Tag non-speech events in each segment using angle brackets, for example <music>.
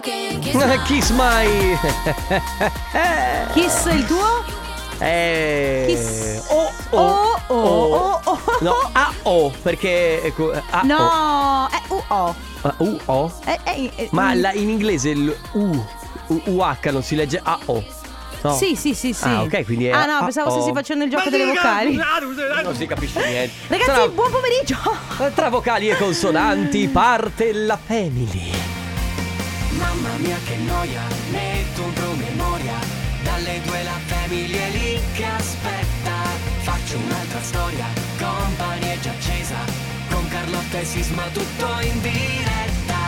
<laughs> Kiss My. <laughs> Kiss il tuo? Eh, Kiss. Oh, Oh, oh, oh, oh. No, A O perché ecco, A O. No, è UO. Ah, U O. È- è- è- Ma mm. la- in inglese il U U- UH non si legge A O. No. Sì, sì, sì, sì. Ah, ok, quindi è Ah, no, A- pensavo O. stessi facendo il gioco delle vocali. Non si capisce niente. Ragazzi, Tra- buon pomeriggio. <laughs> Tra vocali e consonanti parte la family. Mamma mia che noia, metto un promemoria. Dalle due la famiglia è lì che aspetta. Faccio un'altra storia, company è già accesa. Con Carlotta e Sisma tutto in diretta.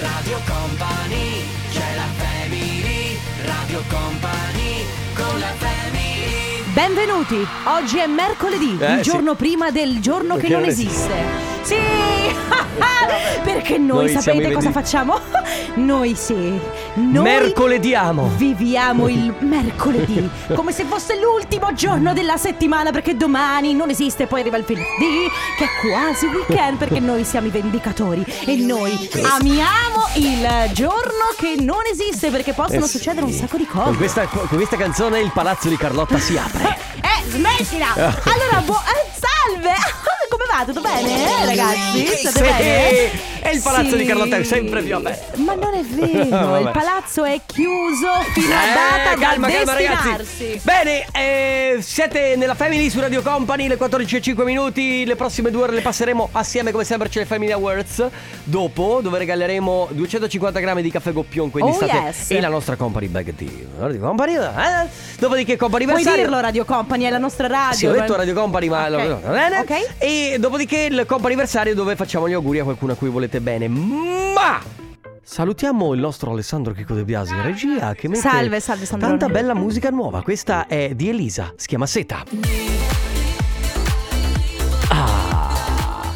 Radio Company, c'è la family. Radio Company, con la family. Benvenuti. Oggi è mercoledì, Eh, il sì. giorno prima del giorno Perché che non non esiste. Sì! <laughs> Perché noi, Noi siamo sapete cosa facciamo? <laughs> Noi sì. Noi Mercolediamo. Viviamo il mercoledì come se fosse l'ultimo giorno della settimana perché domani non esiste, poi arriva il venerdì che è quasi weekend perché noi siamo i vendicatori e noi amiamo il giorno che non esiste perché possono Eh sì. succedere un sacco di Con cose. questa, con questa canzone il palazzo di Carlotta si apre. Eh, smettila! Allora, buo- eh, salve! Tutto bene? Eh, ragazzi? State Sì, bene? E il palazzo Sì. di Carlotta è sempre più aperto. Ma non è vero, <laughs> il palazzo è chiuso fino a data Eh, calma, da calma ragazzi. Bene, eh, siete nella Family su Radio Company, le 14.05 minuti, le prossime due ore le passeremo assieme come sempre c'è le Family Awards. Dopo dove regaleremo 250 grammi di caffè goppion, quindi Oh, state yes. e la nostra Company bag di Radio Company. eh. Dopodiché Company Puoi Versario. dirlo Radio Company, è la nostra radio. Sì, ho detto Radio Company, ma Ok. lo- va bene. Ok. E dopodiché il comp'anniversario dove facciamo gli auguri a qualcuno a cui volete bene. Ma salutiamo il nostro Alessandro Chico De Biasi in regia che mette Salve, salve, Sandrone. tanta bella musica nuova. Questa è di Elisa, si chiama Seta. Ah,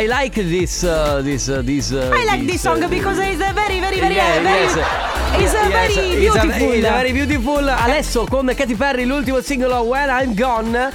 I like this uh, this uh, this uh, I like this song uh, because it's very, very, very, Yeah, very, yes. it's Yes, very it's beautiful. it's very beautiful. Adesso con Katy Perry l'ultimo singolo When I'm Gone.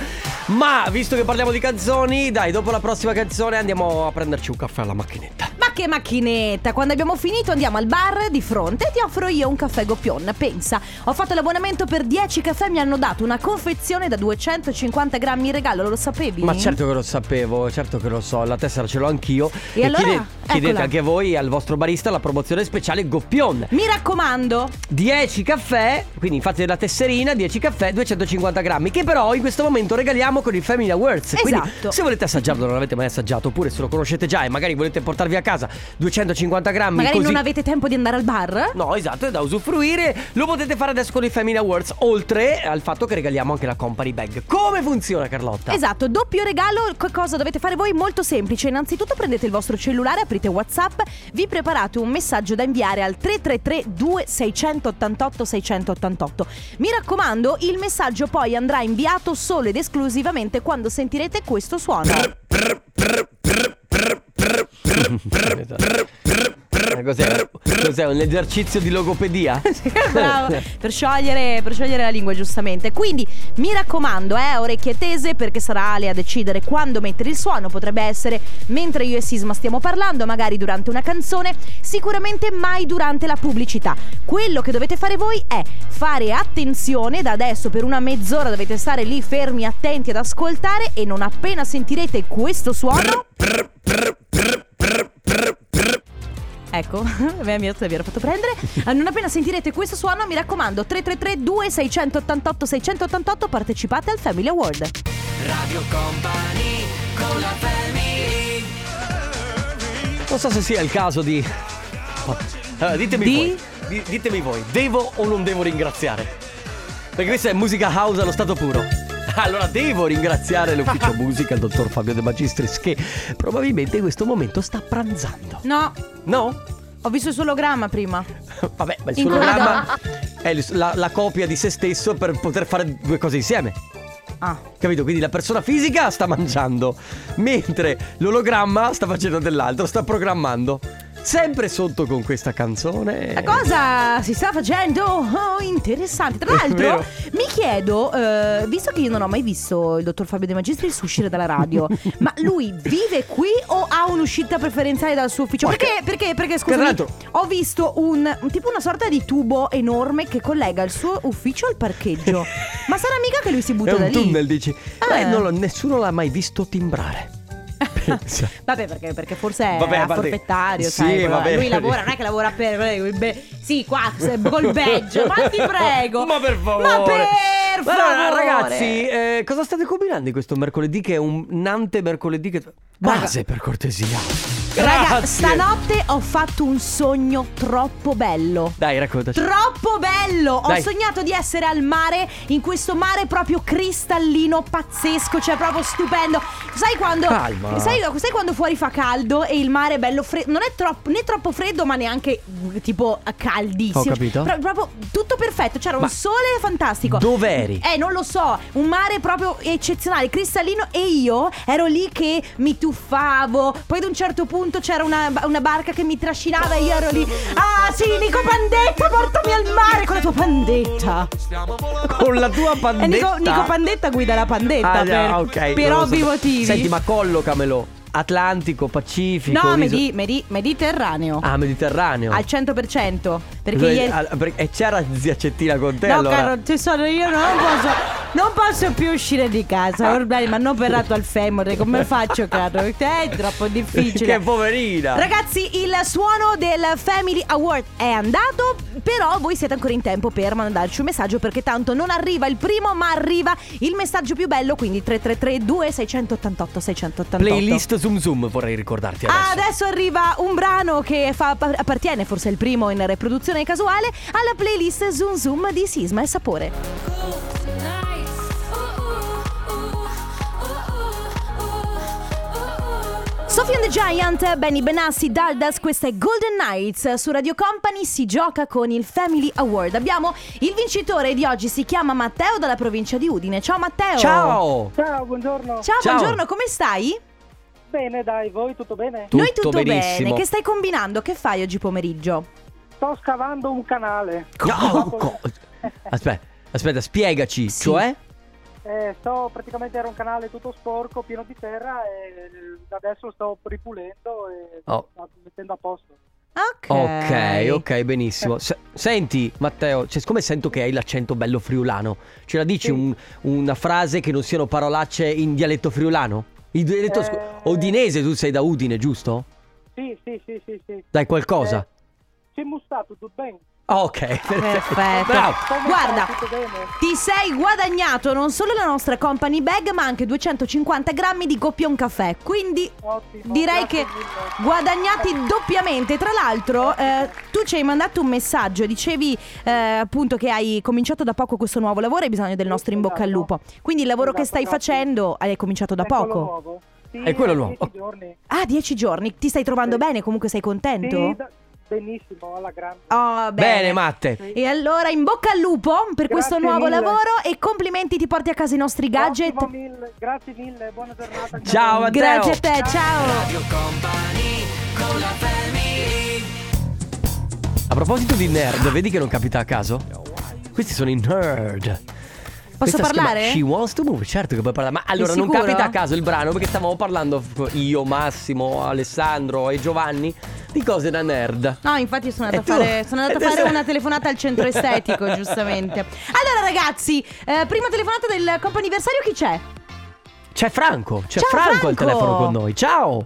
Ma visto che parliamo di canzoni, dai, dopo la prossima canzone andiamo a prenderci un caffè alla macchinetta. Ma che macchinetta! Quando abbiamo finito andiamo al bar di fronte e ti offro io un caffè goppion. Pensa, ho fatto l'abbonamento per 10 caffè, mi hanno dato una confezione da 250 grammi in regalo, lo sapevi? Ma certo che lo sapevo, certo che lo so, la tessera ce l'ho anch'io. E allora? chiede- chiedete anche voi al vostro barista la promozione speciale Goppion. Mi raccomando, 10 caffè, quindi fate la tesserina, 10 caffè, 250 grammi, che però in questo momento regaliamo con il Family Awards. Quindi Esatto. se volete assaggiarlo, non l'avete mai assaggiato, oppure se lo conoscete già e magari volete portarvi a casa 250 grammi magari così... non avete tempo di andare al bar? No, esatto, è da usufruire. Lo potete fare adesso con i Family Awards, oltre al fatto che regaliamo anche la company bag. Come funziona, Carlotta? Esatto, doppio regalo, che cosa dovete fare voi? Molto semplice, innanzitutto prendete il vostro cellulare, aprite Whatsapp, vi preparate un messaggio da inviare al 333 2688 688. Mi raccomando, il messaggio poi andrà inviato solo ed esclusivamente quando sentirete questo suono. Cos'è? Cos'è? Un esercizio di logopedia? <laughs> Bravo, per sciogliere, per sciogliere la lingua giustamente. Quindi mi raccomando, eh, orecchie tese perché sarà Ale a decidere quando mettere il suono. Potrebbe essere mentre io e Sisma stiamo parlando, magari durante una canzone, sicuramente mai durante la pubblicità. Quello che dovete fare voi è fare attenzione da adesso per una mezz'ora dovete stare lì fermi, attenti ad ascoltare e non appena sentirete questo suono... Ecco, mi ha mi ha fatto prendere. Ah, Non appena sentirete questo suono, mi raccomando, 333 2688 688 partecipate al Family Award. Radio Company, con la family Non so se sia il caso di. Allora, ditemi Di? voi. Di- ditemi voi, devo o non devo ringraziare? Perché questa è musica house allo stato puro. <laughs> Allora devo ringraziare l'ufficio <laughs> musica, il dottor Fabio De Magistris, che probabilmente in questo momento sta pranzando. No, No? ho visto il suo ologramma prima. <laughs> Vabbè, ma il coda. programma è la, la copia di se stesso per poter fare due cose insieme. Ah, Capito? Quindi la persona fisica sta mangiando, mentre l'ologramma sta facendo dell'altro, sta programmando. Sempre sotto con questa canzone. La cosa si sta facendo oh, interessante. Tra <laughs> È l'altro, mi chiedo, eh, visto che io non ho mai visto il dottor Fabio De Magistris uscire dalla radio, <laughs> ma lui vive qui o ha un'uscita preferenziale dal suo ufficio? Perché, perché, perché, scusami, ho visto un tipo una sorta di tubo enorme che collega il suo ufficio al parcheggio. <laughs> ma sarà mica che lui si butta È da un lì? tunnel, dici. Ah. Eh, non nessuno l'ha mai visto timbrare. <laughs> Vabbè, perché, perché forse è Vabbè, forfettario, Sì, sai, vabbè. lui lavora, non è che lavora per beh, Sì, qua col <laughs> badge, ma ti prego. Ma per favore. Ma per Ma allora, favore. ragazzi, eh, cosa state combinando in questo mercoledì che è un nante mercoledì che... Base per cortesia. Raga, stanotte ho fatto un sogno troppo bello. Dai, raccontaci. Troppo bello! Ho Dai. sognato di essere al mare, in questo mare proprio cristallino, pazzesco, cioè proprio stupendo. Sai quando. Calma. Sai, sai quando fuori fa caldo e il mare è bello freddo? Non è troppo, né troppo freddo, ma neanche mm, tipo caldissimo. Ho capito. Pro- proprio tutto perfetto. C'era Ma un sole fantastico. Dov'eri? Eh, non lo so, un mare proprio eccezionale, cristallino e io ero lì che mi tuffavo, poi ad un certo punto c'era una, una barca che mi trascinava e io ero lì, ah sì, Nico Pandetta, portami al mare con la tua pandetta. Con la tua E pandetta. Nico, Nico Pandetta guida la pandetta Ah, per, già, ok, per ovvi so. motivi. Senti, ma collocamelo. Atlantico, Pacifico. no, Medi- Medi- Mediterraneo. Ah, Mediterraneo. Al 100%. Perché Cioè, ieri... ah, per- E c'era zia Cettina con te No, allora? caro tesoro, io non posso, non posso più uscire di casa. Ormai mi hanno operato al femore. Come faccio, caro? <laughs> Eh, È troppo difficile. che poverina. Ragazzi, il suono del Family Award è andato, però voi siete ancora in tempo per mandarci un messaggio perché tanto non arriva il primo, ma arriva il messaggio più bello, quindi 333 2688 688. Playlist Zoom Zoom vorrei ricordarti adesso. Ah, adesso arriva un brano che fa- appartiene, forse il primo in reproduzione casuale, alla playlist Zoom Zoom di Sisma e Sapore. Sophie and the Giant, Benny Benassi, Daldas, questa è Golden Nights. Su Radio Company si gioca con il Family Award. Abbiamo il vincitore di oggi, si chiama Matteo dalla provincia di Udine. Ciao Matteo! Ciao. Ciao, buongiorno. Ciao, Ciao. buongiorno, come stai? Bene, dai, voi tutto bene? Tutto Noi tutto benissimo. bene. Che stai combinando? Che fai oggi pomeriggio? Sto scavando un canale. No, co- <laughs> aspetta, aspetta, spiegaci. Sì. Cioè? Eh, sto praticamente era un canale tutto sporco, pieno di terra e adesso sto ripulendo e Oh. sto mettendo a posto. Ok. Ok, ok, benissimo. Se- senti, Matteo, cioè, siccome sento che hai l'accento bello friulano, ce la dici Sì. un- una frase che non siano parolacce in dialetto friulano? In dialetto Eh. scu- udinese, tu sei da Udine, giusto? Sì, sì, sì, sì, sì. Dai qualcosa. C'è mustato, tutto bene? Ah, ok, perfetto. Perfetto. Bravo. Guarda, stai? Ti sei guadagnato non solo la nostra company bag, ma anche 250 grammi di Goppion Caffè. Quindi Ottimo. direi che mille. guadagnati doppiamente. Tra l'altro, eh, tu ci hai mandato un messaggio. Dicevi eh, appunto che hai cominciato da poco questo nuovo lavoro e hai bisogno del nostro in bocca al lupo. Quindi il lavoro che Esatto, stai grazie. facendo hai cominciato da poco. Sì, È quello è nuovo. dieci giorni. Ah, dieci giorni. Ti stai trovando Sì. bene? Comunque sei contento? Sì, da- benissimo, alla grande. Oh, Bene, Matte. E allora in bocca al lupo per questo Grazie nuovo mille. lavoro e complimenti ti porti a casa i nostri gadget. Mille. Grazie mille, buona giornata. Ciao. Matteo. Grazie a te, ciao. Family A proposito di nerd, vedi che non capita a caso? Questi sono i nerd. Posso Questa parlare? She Wants to Move, certo che puoi parlare. Ma allora non capita a caso il brano perché stavamo parlando io, Massimo, Alessandro e Giovanni di cose da nerd. No, infatti sono andata, a fare, sono andata a <laughs> fare una telefonata al centro estetico, <laughs> giustamente. Allora, ragazzi, eh, prima telefonata del comp'anniversario chi c'è? C'è Franco, c'è Ciao, Franco, al Franco. telefono con noi. Ciao.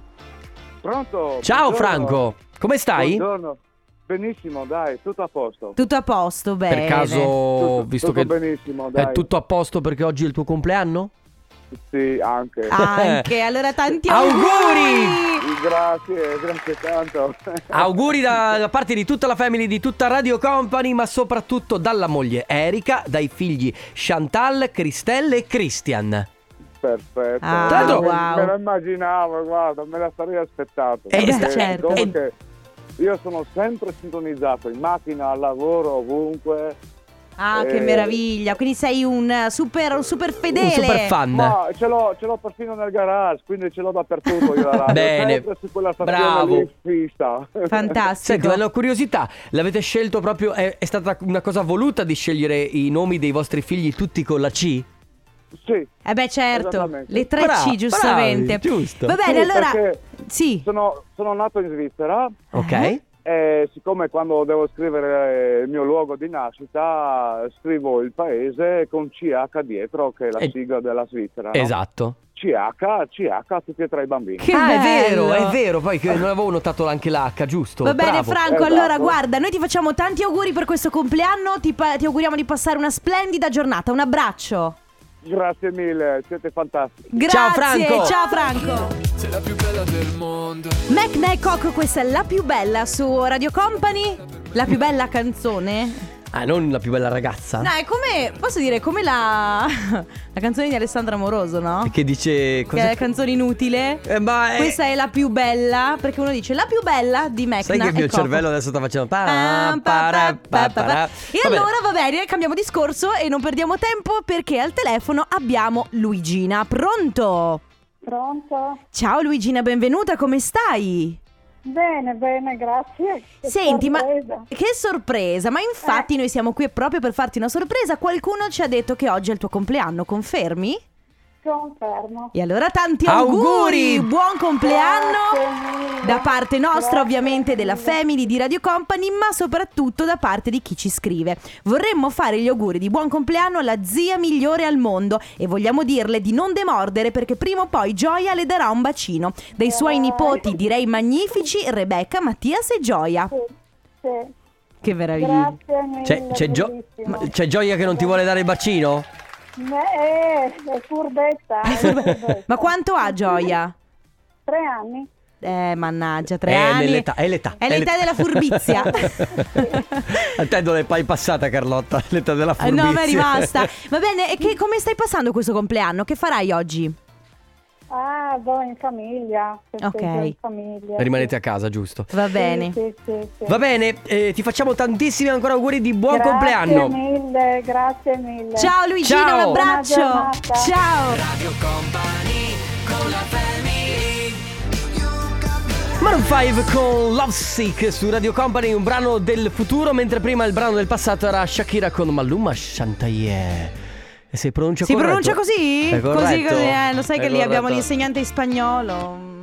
Pronto? Ciao Buongiorno. Franco. Come stai? Buongiorno. Benissimo, dai, tutto a posto. Tutto a posto, bene. Per caso, Tutto, visto tutto che benissimo, dai. è tutto a posto perché oggi è il tuo compleanno? Sì, anche. <laughs> Anche, allora tanti Auguri! auguri! Grazie, grazie tanto. <laughs> Auguri da, da parte di tutta la family di tutta Radio Company, ma soprattutto dalla moglie Erika, dai figli Chantal, Cristelle e Christian. Perfetto. Ah, me, wow. me lo immaginavo, guarda, me la sarei aspettato. Eh, certo. che io sono sempre sintonizzato in macchina, al lavoro, ovunque. Ah, che Eh, meraviglia. Quindi sei un eh, super, un super fedele. Un super fan. Ma ce l'ho, ce l'ho perfino nel garage, quindi ce l'ho dappertutto io la radio. <laughs> Bene. Sempre su quella stazione Bravo. lì fissa. Fantastico. Senti, ma una curiosità, l'avete scelto proprio, è, è stata una cosa voluta di scegliere i nomi dei vostri figli tutti con la C? Sì, Eh beh, certo. Le tre Bra- C, giustamente. bravi, giusto. Va bene, Sì, allora. perché Sì. sono, sono nato in Svizzera Ok? Eh? e siccome quando devo scrivere il mio luogo di nascita scrivo il paese con CH dietro che è la Eh, sigla della Svizzera. no? Esatto. CH, CH tutti e tre i bambini. Che ah, è vero, è vero, poi che non avevo notato anche l'H, giusto? Va bene Bravo. Franco, Esatto. allora guarda, noi ti facciamo tanti auguri per questo compleanno, ti, pa- ti auguriamo di passare una splendida giornata, un abbraccio. Grazie mille, siete fantastici. Grazie, Ciao, Franco. ciao Franco. Sei la più bella del mondo. Mac Cock, questa è la più bella su Radio Company, la più bella canzone. Ah, non la più bella ragazza? No, è come, posso dire, come la, <laughs> la canzone di Alessandra Moroso, no? Che dice... Che è la canzone inutile. Eh, ma è... Questa è la più bella, perché uno dice la più bella di Mecna Sai che il mio Coco. cervello adesso sta facendo... Pa- pa- pa-. E Va allora va bene, cambiamo discorso e non perdiamo tempo perché al telefono abbiamo Luigina. Pronto? Pronto? Ciao Luigina, benvenuta, come stai? Bene, bene, grazie. Che Senti, ma che sorpresa! Ma infatti noi siamo qui proprio per farti una sorpresa. Qualcuno ci ha detto che oggi è il tuo compleanno, confermi? Confermo. E allora tanti Auguri! auguri! Buon compleanno! Da parte nostra, Grazie ovviamente, della. Family di Radio Company, ma soprattutto da parte di chi ci scrive. Vorremmo fare gli auguri di buon compleanno alla zia migliore al mondo e vogliamo dirle di non demordere perché prima o poi Gioia le darà un bacino. Dai suoi nipoti, direi magnifici, Rebecca, Mattias e Gioia. Sì, sì. Che meraviglia. Grazie mille. C'è, c'è Gio- c'è Gioia che non ti vuole dare il bacino? Eh, è furbetta. è <laughs> furbetta. Ma quanto ha Gioia? Tre anni. Eh, mannaggia, tre è anni. nell'età, è l'età. È l'età della furbizia. <laughs> A te non è mai passata Carlotta, l'età della furbizia. no, ma è rimasta. <laughs> Va bene, e che, come stai passando questo compleanno? Che farai oggi? Ah, do in famiglia. Ok. in famiglia. Rimanete a casa, giusto? Va bene. Sì, sì, sì. Va bene, eh, ti facciamo tantissimi ancora auguri di buon grazie compleanno. mille, grazie mille. Ciao Ciao. un abbraccio. Ciao. Radio Company con la. Maroon 5 con Love Sick su Radio Company, un brano del futuro, mentre prima il brano del passato era Shakira con Maluma Chantaye. Si pronuncia Si pronuncia così? Così, così, eh, lo sai È che lì abbiamo l'insegnante di spagnolo.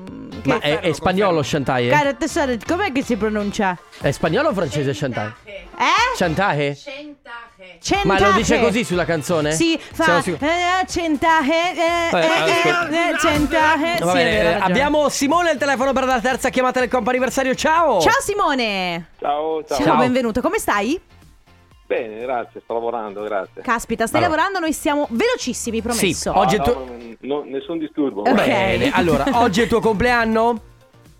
Che Ma è, è spagnolo Chantaye? Cara tesoro, com'è che si pronuncia? È spagnolo o francese Chantaye? Eh? Chantaye? Centaje. Ma lo dice così sulla canzone? Sì, fa sicuri? eh, centaje, eh, Eh, eh, eh, eh, centaje. Va bene, eh, abbiamo Simone al telefono per la terza chiamata del comp'anniversario. Ciao! Ciao Simone. Ciao, ciao. Ciao, Ciao. benvenuto. Come stai? Bene, grazie, sto lavorando, grazie. Caspita, stai Allora. lavorando, noi siamo velocissimi, promesso. Sì, oggi è il tuo... nessun disturbo. Ok. Bene, allora, oggi è il tuo compleanno?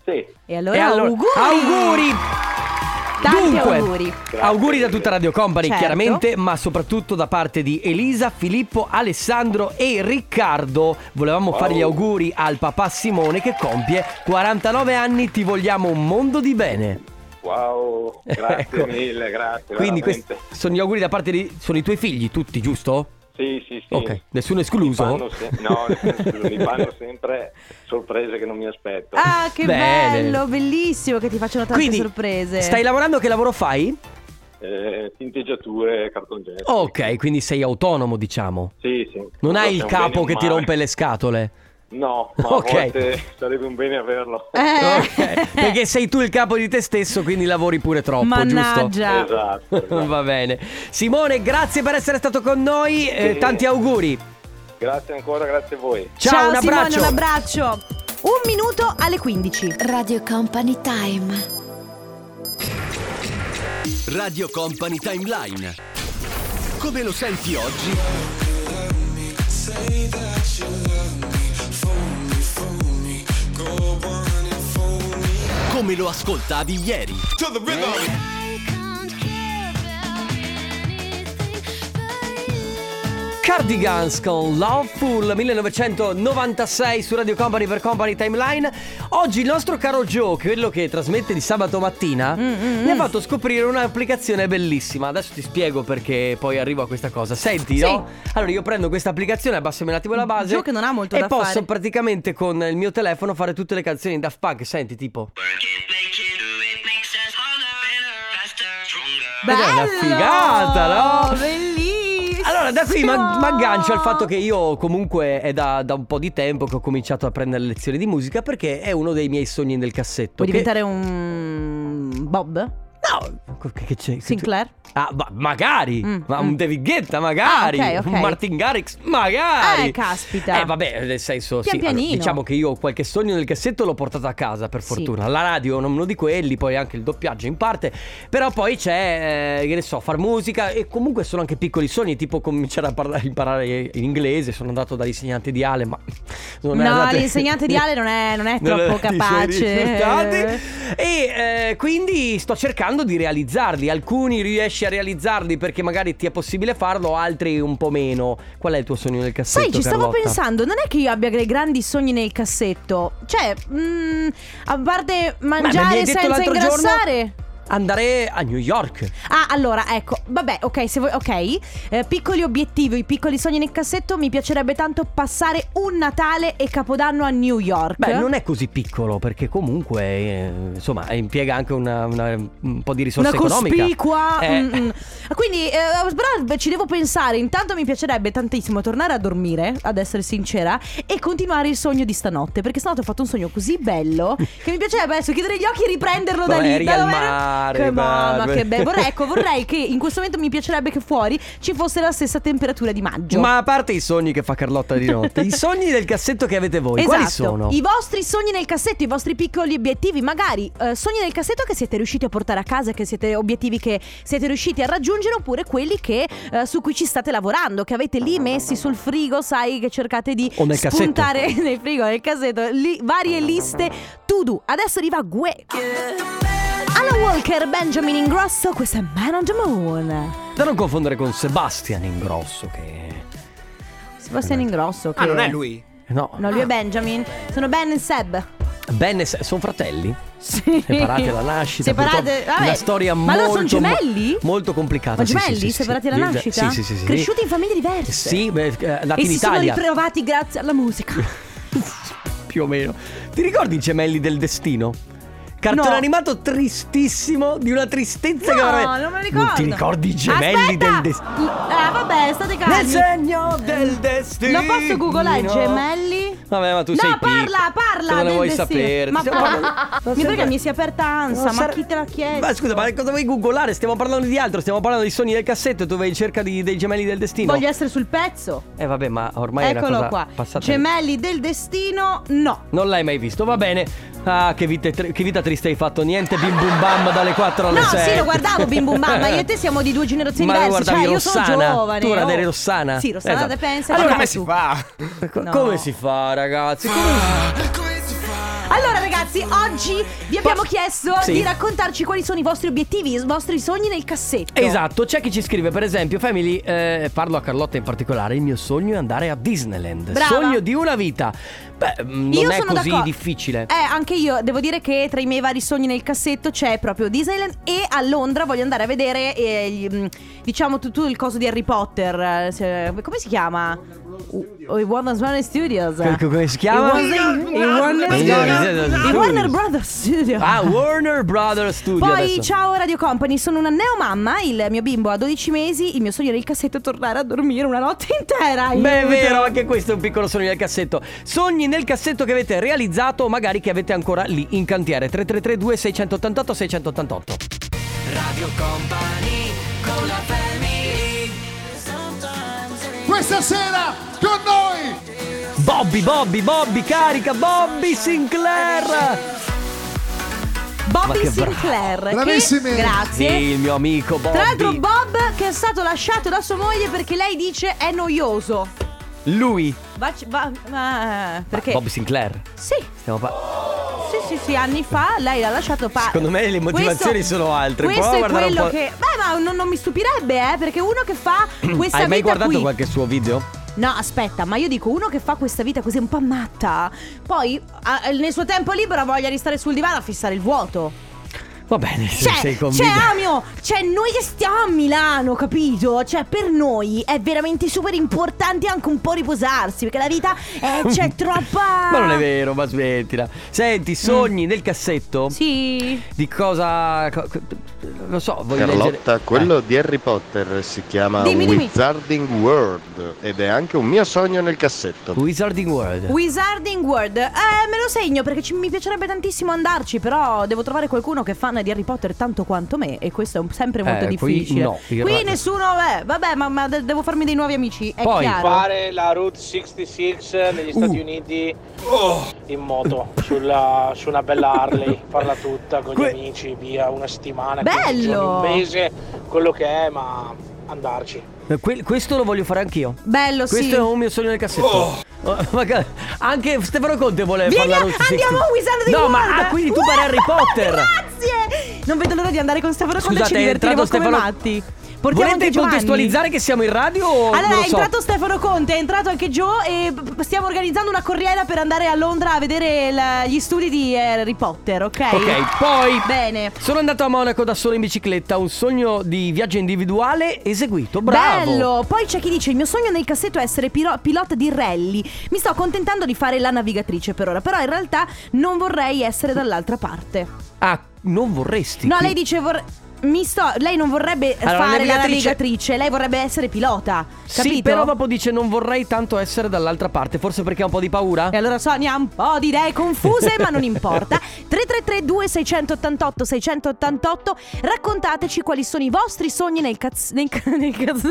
Sì, E allora, E allora- auguri. Auguri! Tanti Dunque, auguri. auguri da tutta Radio Company, Certo. chiaramente, ma soprattutto da parte di Elisa, Filippo, Alessandro e Riccardo. Volevamo fare gli auguri al papà Simone che compie 49 anni. Ti vogliamo un mondo di bene. Wow, grazie <laughs> Ecco. mille, grazie. Quindi questi sono gli auguri da parte di. Sono i tuoi figli, tutti, giusto? Sì, sì, sì. Ok, nessuno escluso? se- no, mi fanno sempre sorprese che non mi aspetto. Ah, che Bene. bello, bellissimo che ti facciano tante Quindi, sorprese. stai lavorando? Che lavoro fai? Eh, tinteggiature e cartongesso. Ok, quindi sei autonomo, diciamo. Sì, sì. Non hai So il capo che ti rompe le scatole. No, ma Ok. a volte sarebbe un bene averlo. Eh. <laughs> Ok, perché sei tu il capo di te stesso, quindi lavori pure troppo, Mannaggia. Esatto. giusto? <laughs> Va bene. Simone, grazie per essere stato con noi. eh, Sì. tanti auguri. Grazie ancora, grazie a voi. Ciao, un Simone, abbraccio. un abbraccio. Un minuto alle 15. Radio Company Time. Radio Company Timeline. Come lo senti oggi? Come lo ascoltavi ieri? Cardigans con Loveful 1996 su Radio Company per Company Timeline. Oggi il nostro caro Joe, quello che trasmette di sabato mattina, Mm, mi ha fatto scoprire un'applicazione bellissima. Adesso ti spiego perché poi arrivo a questa cosa. Senti, Sì. no? Allora io prendo questa applicazione, abbassami un attimo la base. Joe che non ha molto e da posso fare. praticamente con il mio telefono fare tutte le canzoni di Daft Punk. Senti, tipo. Ed è una figata, no? Bellissimo. Allora, da qui mi aggancio al fatto che io comunque è da, da un po' di tempo che ho cominciato a prendere lezioni di musica perché è uno dei miei sogni nel cassetto. Vuoi che- diventare un Bob? No, che, che c'è? Sinclair? Ah, ma magari, Mm, ma mm. un David Guetta, magari, Ah, ok, ok. un Martin Garrix, magari. Eh, caspita. Eh, vabbè, nel senso, Pian sì, allora, diciamo che io qualche sogno nel cassetto l'ho portato a casa, per Sì. fortuna. La radio non uno di quelli, poi anche il doppiaggio in parte. Però poi c'è, eh, che ne so, far musica e comunque sono anche piccoli sogni, tipo cominciare a parlare, imparare in inglese. Sono andato dall'insegnante di Ale, ma non No, andato- l'insegnante di Ale non è, non è <laughs> non troppo <laughs> suoi capace. E eh, quindi sto cercando di realizzarli. Alcuni riesci a realizzarli perché magari ti è possibile farlo, altri un po' meno. Qual è il tuo sogno nel cassetto? Sai, ci stavo Carlotta? pensando, non è che io abbia dei grandi sogni nel cassetto. Cioè, mm, a parte mangiare detto senza l'altro giorno- ingrassare. Andare a New York. Ah, allora, ecco, vabbè, ok, se vuoi, ok. Eh, piccoli obiettivi, piccoli sogni nel cassetto, mi piacerebbe tanto passare un Natale e Capodanno a New York. Beh, non è così piccolo perché comunque, eh, insomma, impiega anche una- una- un po' di risorsa Una economica. cospicua. Eh, mm, mm. Quindi, eh, però beh, ci devo pensare. Intanto mi piacerebbe tantissimo tornare a dormire, ad essere sincera, e continuare il sogno di stanotte. Perché stanotte ho fatto un sogno così bello <laughs> che mi piacerebbe adesso chiudere gli occhi e riprenderlo da No, lì. da dove ero- mare, Che mamma, che bello. Vorrei, ecco, <laughs> vorrei che in questo momento mi piacerebbe che fuori ci fosse la stessa temperatura di maggio. Ma a parte i sogni che fa Carlotta di notte, i <laughs> sogni del cassetto che avete voi, Esatto, quali sono? i vostri sogni nel cassetto, i vostri piccoli obiettivi, magari eh, sogni nel cassetto che siete riusciti a portare a casa, che siete obiettivi che siete riusciti a raggiungere, oppure quelli che, eh, su cui ci state lavorando, che avete lì messi sul frigo, sai, che cercate di O nel cassetto. spuntare <laughs> nel frigo, nel cassetto, lì, varie liste to do. Adesso arriva Gue. Alan Walker, Benjamin Ingrosso, questo è Man on the Moon. Da non confondere con Sebastian Ingrosso che... Sebastian Ingrosso. Che... Ah, non è lui? No, No, lui è Benjamin. Sono Ben e Seb. Ben e Se- sono fratelli? Sì. Separati alla nascita. Separate, vabbè. Una storia Ma molto loro sono gemelli? Molto complicata. Ma gemelli, sì, sì, separati sì. alla nascita? Sì, sì, sì, sì. Cresciuti in famiglie diverse. Sì, beh, eh, nati E in si sono Italia. ritrovati grazie alla musica. <laughs> Più o meno. Ti ricordi i gemelli del destino? Cartone No. animato tristissimo, di una tristezza che No, veramente- non me lo ricordo. Non ti ricordi i gemelli Aspetta! del destino? Eh, vabbè, state calmi. Nel segno del destino. Lo posso googlare gemelli? Vabbè, ma tu no, sei parla, piccola. parla Cosa ne del vuoi sapere? Ma parla. Mi perché mi si è aperta ansia, Non ma chi te l'ha chiesto? Ma scusa, ma cosa vuoi googolare? Stiamo parlando di altro, stiamo parlando dei sogni del cassetto, tu vai in cerca di- dei gemelli del destino. Voglio essere sul pezzo. Eh vabbè, ma ormai è una Eccolo cosa qua. passata. Gemelli del destino, no. Non l'hai mai visto, va bene. Ah, che vita, che vita triste hai fatto. Niente bim bum bam dalle 4 alle No, 6. sì, lo guardavo Bim Bum Bam, ma <laughs> io e te siamo di due generazioni Ma diverse. guardavi Cioè, io sono Rossana? giovane. Tu guardavi oh. Rossana? Sì, Rossana Esatto. pensa. Allora, come. Si fa? Co- No. Come si fa, ragazzi? Come- Allora ragazzi, oggi vi abbiamo Pa- chiesto Sì. di raccontarci quali sono i vostri obiettivi, i vostri sogni nel cassetto. Esatto, c'è chi ci scrive, per esempio, Family, eh, parlo a Carlotta in particolare, il mio sogno è andare a Disneyland. Brava. Sogno di una vita. Beh, mm, non Io è sono così d'accordo. difficile. Eh, anche io devo dire che tra i miei vari sogni nel cassetto c'è proprio Disneyland e a Londra voglio andare a vedere eh, gli, mm, diciamo tutto il coso di Harry Potter. eh, se- come si chiama? Uh, I Warner Brothers Studios. Co- come si chiama? I Warner, i Warner, I i Warner Brothers Studios. Ah, Warner Brothers Studio Poi adesso. ciao Radio Company, sono una neomamma, il mio bimbo ha 12 mesi, il mio sogno nel cassetto è tornare a dormire una notte intera. Beh, è vero, anche questo è un piccolo sogno nel cassetto. Sogni nel cassetto che avete realizzato, o magari che avete ancora lì in cantiere. 3332 688 688. Radio Company con la family Questa sera con noi Bobby, Bobby, Bobby, carica, Bobby Sinclair. Ma Bobby che Sinclair. che- Bravissimi. grazie. Sì, il mio amico Bobby. Tra l'altro Bob che è stato lasciato da sua moglie perché lei dice è noioso. Lui. Va, va- va- perché? Bobby Sinclair. Sì. Stiamo par- sì, sì, anni fa lei l'ha lasciato pa- Secondo me le motivazioni Questo- sono altre. Questo a è quello che. Beh, ma non, non mi stupirebbe, eh, perché uno che fa questa Hai mai vita guardato qui. qualche suo video? No, aspetta, ma io dico uno che fa questa vita così un po' matta. Poi ah, nel suo tempo libero ha voglia di stare sul divano a fissare il vuoto. Va bene, se Cioè, sei cioè, convinta. Amio, cioè, noi che stiamo a Milano, capito? Cioè, per noi è veramente super importante anche un po' riposarsi, perché la vita è, c'è <laughs> troppa. Ma non è vero, ma smettila. Senti, sogni nel cassetto? Mm. Sì. Di cosa. Lo so, voglio Carlotta, leggere. quello di Harry Potter si chiama Dimmi, dimmi. Wizarding World ed è anche un mio sogno nel cassetto. Eh, Wizarding World. Wizarding World, eh, me lo segno perché ci- mi piacerebbe tantissimo andarci, però devo trovare qualcuno che è fan di Harry Potter tanto quanto me e questo è un- sempre molto Eh, qui difficile. no, in Qui nessuno, beh, vabbè, ma, ma de- devo farmi dei nuovi amici, è Poi- chiaro. Fare la Route 66 negli Stati Uniti in moto sulla- su una bella Harley, farla tutta con Que- gli amici, via una settimana, Bello! 15 giorni, un mese, quello che è, ma andarci. Eh, que- questo lo voglio fare anch'io. Bello, Questo sì. è un mio sogno nel cassetto. Oh, <laughs> magari- anche Stefano Conte vuole Vieni, Route 60. andiamo a Wizarding No, World! ma ah, quindi tu per Harry Uh, <laughs> Potter. Grazie! Non vedo l'ora di andare con Stefano Conte e ci Scusate, divertiremo come Stefano- matti. Portiamo Volete anche contestualizzare che siamo in radio o Allora è so? entrato Stefano Conte, è entrato anche Joe e stiamo organizzando una corriera per andare a Londra a vedere la- gli studi di Harry Potter, ok? Ok, poi Bene. sono andato a Monaco da solo in bicicletta, un sogno di viaggio individuale eseguito. Bravo. Bello! Poi c'è chi dice: Il mio sogno nel cassetto è essere pilo- pilota di rally. Mi sto accontentando di fare la navigatrice per ora, però in realtà non vorrei essere dall'altra parte. Ah, non vorresti. No, qui- lei dice: vor- mi sto, Lei non vorrebbe Allora, fare la navigatrice- navigatrice, lei vorrebbe essere pilota. Capito? Sì, però dopo dice non vorrei tanto essere dall'altra parte, forse perché ha un po' di paura? E allora Sonia ha un po' di idee confuse, ma non importa. 333 2688 688 Raccontateci quali sono i vostri sogni nel caz... nel, ca- nel caz...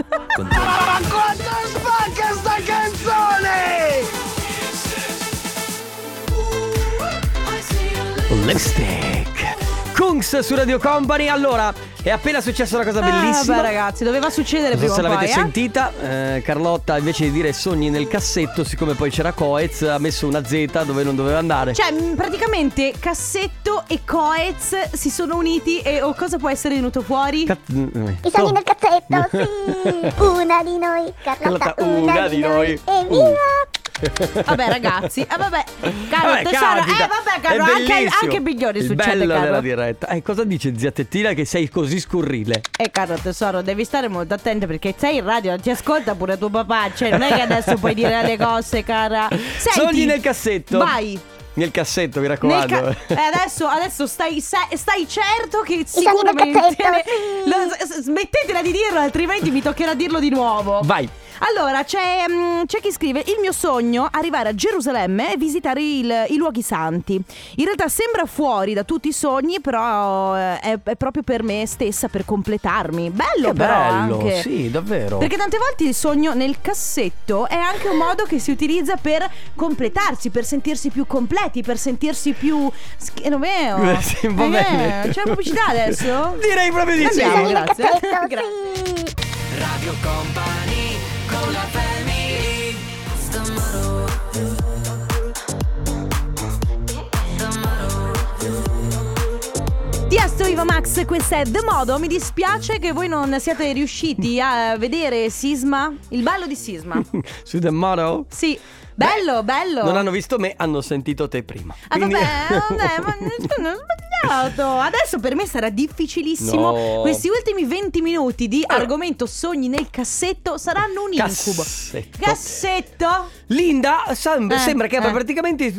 Lipstick. Kungs su Radio Company. Allora, è appena successa una cosa bellissima. Ah, beh, ragazzi, doveva succedere Non so prima se o poi, l'avete eh? sentita, eh, Carlotta invece di dire sogni nel cassetto, siccome poi c'era Coez, ha messo una Z dove non doveva andare. Cioè, praticamente Cassetto e Coez si sono uniti e oh, cosa può essere venuto fuori? Ca- mm, eh. I sogni nel cassetto, sì. <laughs> Una di noi, Carlotta, Carlotta, una, di noi. Evviva! <laughs> Vabbè, ragazzi, eh, vabbè, caro Vabbè, tesoro, capita. eh, vabbè, È caro, anche, anche migliori Il succede, bello caro. della diretta. Eh, cosa dice zia Tettina che sei così scurrile? Eh caro tesoro, devi stare molto attento perché sei in radio, ti ascolta pure tuo papà, cioè non è che adesso puoi dire le cose, cara. Senti, Sogni nel cassetto. Vai. Nel cassetto, mi raccomando. ca- eh, adesso, adesso stai, stai certo che sicuramente. Lo- smettetela di dirlo altrimenti mi toccherà dirlo di nuovo Vai. Allora c'è, mm, c'è chi scrive il mio sogno arrivare a Gerusalemme e visitare il- i luoghi santi in realtà sembra fuori da tutti i sogni però eh, è, è proprio per me stessa per completarmi bello Che però bello, anche sì, davvero. perché tante volte il sogno nel cassetto è anche un modo che si utilizza per completarsi, per sentirsi più completi, per sentirsi più. Sch- non vero? <laughs> Eh, sì, va Eh, bene. C'è pubblicità adesso? <laughs> Direi proprio di sì. <laughs> Grazie. Gra-. Radio Company Max, questo è The Modo. Mi dispiace che voi non siate riusciti a vedere Sisma, il ballo di Sisma. <laughs> Su The Motto? Sì, bello, bello. Non hanno visto me, hanno sentito te prima. Ah, Quindi- vabbè, vabbè, <laughs> ma non ho sbagliato. Adesso per me sarà difficilissimo. No. Questi ultimi 20 minuti di argomento sogni nel cassetto saranno un incubo. Cassetto. Cassetto? Linda sem- Eh, sembra che abbia eh. praticamente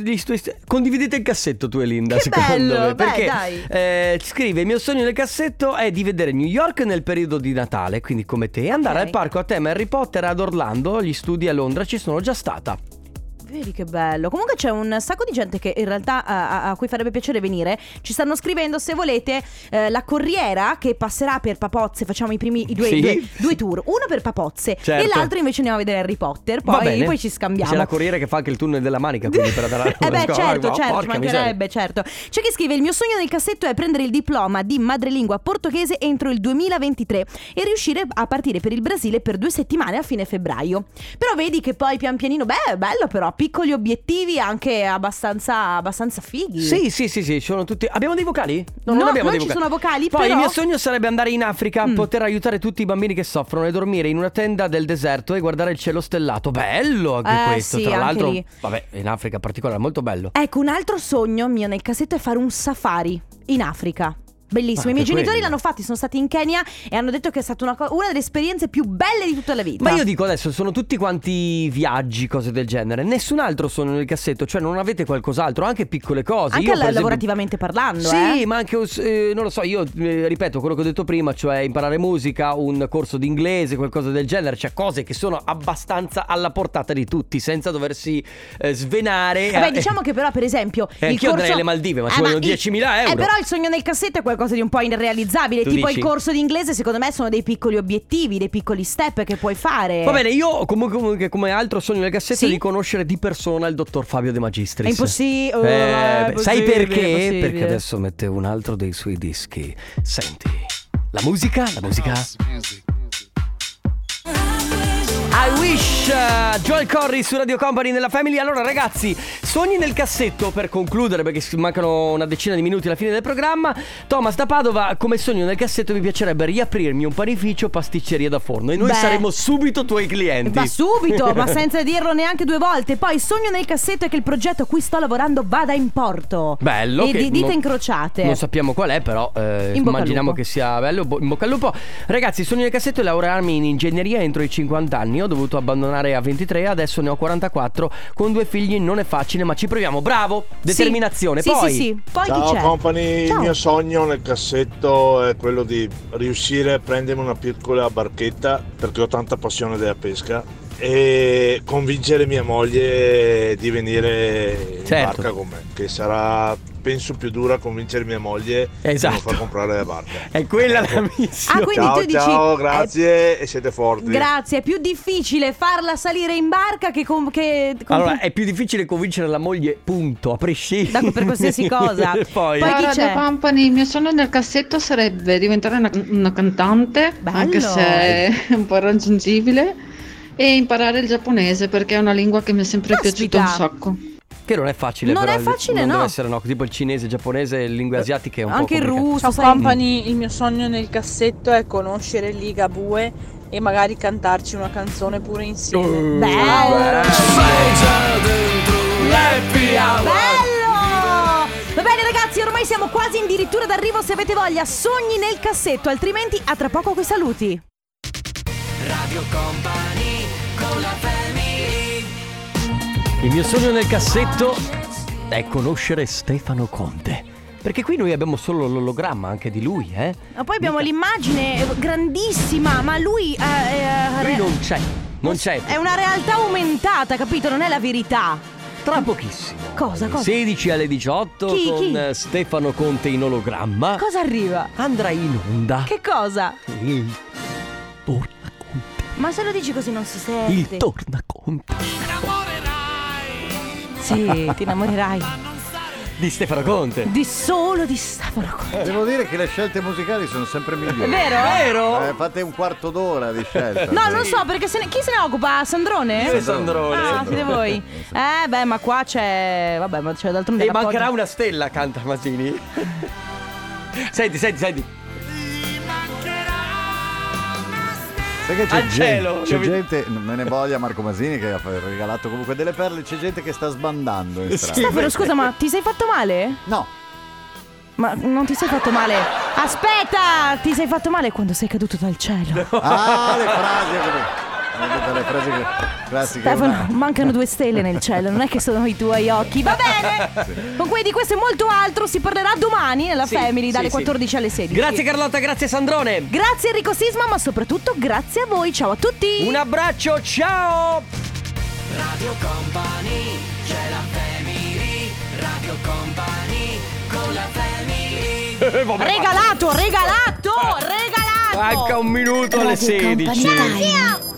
condividete il cassetto tu e Linda Che secondo bello, me beh, perché dai. eh, scrive il mio sogno nel cassetto è di vedere New York nel periodo di Natale quindi come te e andare Ok. al parco a tema Harry Potter ad Orlando gli studi a Londra ci sono già stata Vedi che bello. Comunque c'è un sacco di gente che in realtà a, a- cui farebbe piacere venire. Ci stanno scrivendo se volete eh, la corriera che passerà per Papozze. Facciamo i primi i due, Sì. due- due tour. Uno per Papozze Certo. e l'altro invece andiamo a vedere Harry Potter. Va Poi, bene. poi ci scambiamo. c'è la corriere che fa anche il tunnel della manica quindi per andare a <laughs> Eh beh certo, certo, ci mancherebbe, certo. C'è chi scrive il mio sogno nel cassetto è prendere il diploma di madrelingua portoghese entro il 2023 e riuscire a partire per il Brasile per due settimane a fine febbraio. Però vedi che poi pian pianino, beh, è bello però, piccoli obiettivi anche abbastanza, abbastanza fighi. Sì, sì, sì, sì, sono tutti. Abbiamo dei vocali? No, non No, abbiamo non dei ci vocali. sono vocali, Poi però- il mio sogno sarebbe andare in Africa, Mm. poter aiutare tutti i bambini che soffrono e dormire in una tenda del deserto e guardare il cielo stellato. Bello anche Eh, questo. sì, Tra anche l'altro, lì. vabbè, in Africa in particolare, molto bello. Ecco, un altro sogno mio nel cassetto è fare un safari in Africa. Bellissimo, Ah, i miei genitori l'hanno fatto, sono stati in Kenya e hanno detto che è stata una, co- una delle esperienze più belle di tutta la vita. Ma io dico adesso, sono tutti quanti viaggi, cose del genere. Nessun altro sono nel cassetto, cioè non avete qualcos'altro, anche piccole cose. Anche Io, la- esempio- lavorativamente parlando, Sì, eh. ma anche, eh, non lo so, io eh, ripeto quello che ho detto prima, cioè imparare musica, un corso di inglese, qualcosa del genere, cioè cose che sono abbastanza alla portata di tutti, senza doversi eh, svenare. Vabbè, Eh, diciamo che però, per esempio. Eh, il anch'io andrei corso- alle Maldive, ma ci Eh, vogliono il- 10.000 euro. Eh, però il sogno nel cassetto è qualcosa di un po' irrealizzabile. Tu tipo dici? il corso di inglese, secondo me, sono dei piccoli obiettivi, dei piccoli step che puoi fare. Va bene, io comunque, comunque come altro sogno nel cassetto Sì? di conoscere di persona il dottor Fabio De Magistris. È impossi- oh, Eh, è beh, sai impossibile, perché? impossibile. Perché adesso mette un altro dei suoi dischi. Senti, la musica, la musica. I wish uh, Joel Corry su Radio Company nella Family. Allora, ragazzi, sogni nel cassetto per concludere, perché mancano una decina di minuti alla fine del programma. Thomas da Padova, come sogno nel cassetto mi piacerebbe riaprirmi un panificio pasticceria da forno e noi Beh. saremo subito tuoi clienti. Ma subito, ma <laughs> senza dirlo neanche due volte. Poi sogno nel cassetto è che il progetto a cui sto lavorando vada in porto. Bello. E di dita non- incrociate. Non sappiamo qual è, però eh, immaginiamo che sia bello. bo- In bocca al lupo. Ragazzi, sogno nel cassetto è laurearmi in ingegneria entro i 50 anni. Ho dovuto abbandonare a 23, adesso ne ho 44. Con due figli non è facile, ma ci proviamo. Bravo! Determinazione. Sì, Poi. sì, sì. Poi Ciao chi c'è? company, Ciao. il mio sogno nel cassetto è quello di riuscire a prendermi una piccola barchetta perché ho tanta passione della pesca e convincere mia moglie di venire in Certo. barca con me, che sarà penso più dura convincere mia moglie Esatto. di non far comprare la barca. <laughs> È quella la missione. Ah, quindi ciao, tu dici- ciao, grazie e siete forti. Grazie, è più difficile farla salire in barca che con. Che, con- Allora, è più difficile convincere la moglie, punto, a prescindere. Da- per qualsiasi <laughs> cosa. Poi. Poi chi c'è? Company, il mio sogno nel cassetto sarebbe diventare una, una cantante, Bello. anche se è un po' irraggiungibile, e imparare il giapponese perché è una lingua che mi è sempre Caspita. piaciuta un sacco. Che non è facile, Non però. è facile, non no. deve essere, no. Tipo il cinese, il giapponese, le lingue asiatiche è un Anche po' il complicato. russo, Ciao sai? company, il mio sogno nel cassetto è conoscere Liga Bue e magari cantarci una canzone pure insieme. Uh, Bello! Sei già dentro l'happy hour. Bello! Va bene ragazzi, ormai siamo quasi addirittura d'arrivo se avete voglia. Sogni nel cassetto, altrimenti a tra poco coi saluti. Radio Company Il mio sogno nel cassetto è conoscere Stefano Conte. Perché qui noi abbiamo solo l'ologramma anche di lui, eh? Ma poi abbiamo l'immagine eh, grandissima, ma lui eh, eh, Lui non c'è, non c'è. è una realtà aumentata, capito? Non è la verità. Tra pochissimo. Cosa? Cosa? 16 alle 18 Chi, con chi? eh, Stefano Conte in ologramma. Cosa arriva? Andrà in onda Che cosa? il Torna Ma se lo dici così non si sente. il Torna Conte Sì, ti innamorerai. di Stefano Conte. Di solo di Stefano Conte. Devo dire che le scelte musicali sono sempre migliori. È vero? Vero? Eh, fate un quarto d'ora di scelta. No, non so perché se ne- chi se ne occupa? Sandrone? Io Sandrone. Ah, siete voi. Eh, beh, ma qua c'è. Vabbè, ma c'è d'altronde E mancherà una stella, canta Masini. <laughs> senti, senti, senti. Sai che c'è, Al gente, cielo, c'è gente, non me ne voglia Marco Masini che ha regalato comunque delle perle, c'è gente che sta sbandando in strada. Stefano, scusa, ma ti sei fatto male? No. Ma non ti sei fatto male? Aspetta! Ti sei fatto male quando sei caduto dal cielo. Ah, le frasi come- le frasi che- classiche. Stefano, mancano due stelle nel cielo, non è che sono i tuoi occhi. Va bene! Comunque di questo e molto altro si parlerà domani nella Sì, Family dalle sì, sì. 14 alle 16. Grazie Carlotta, grazie Sandrone. Grazie Enrico Sisma, ma soprattutto grazie a voi. Ciao a tutti! Un abbraccio, ciao! Radio Company c'è la family Radio Company con la family Regalato, regalato, regalato! Manca un minuto alle Radio Company 16. Time.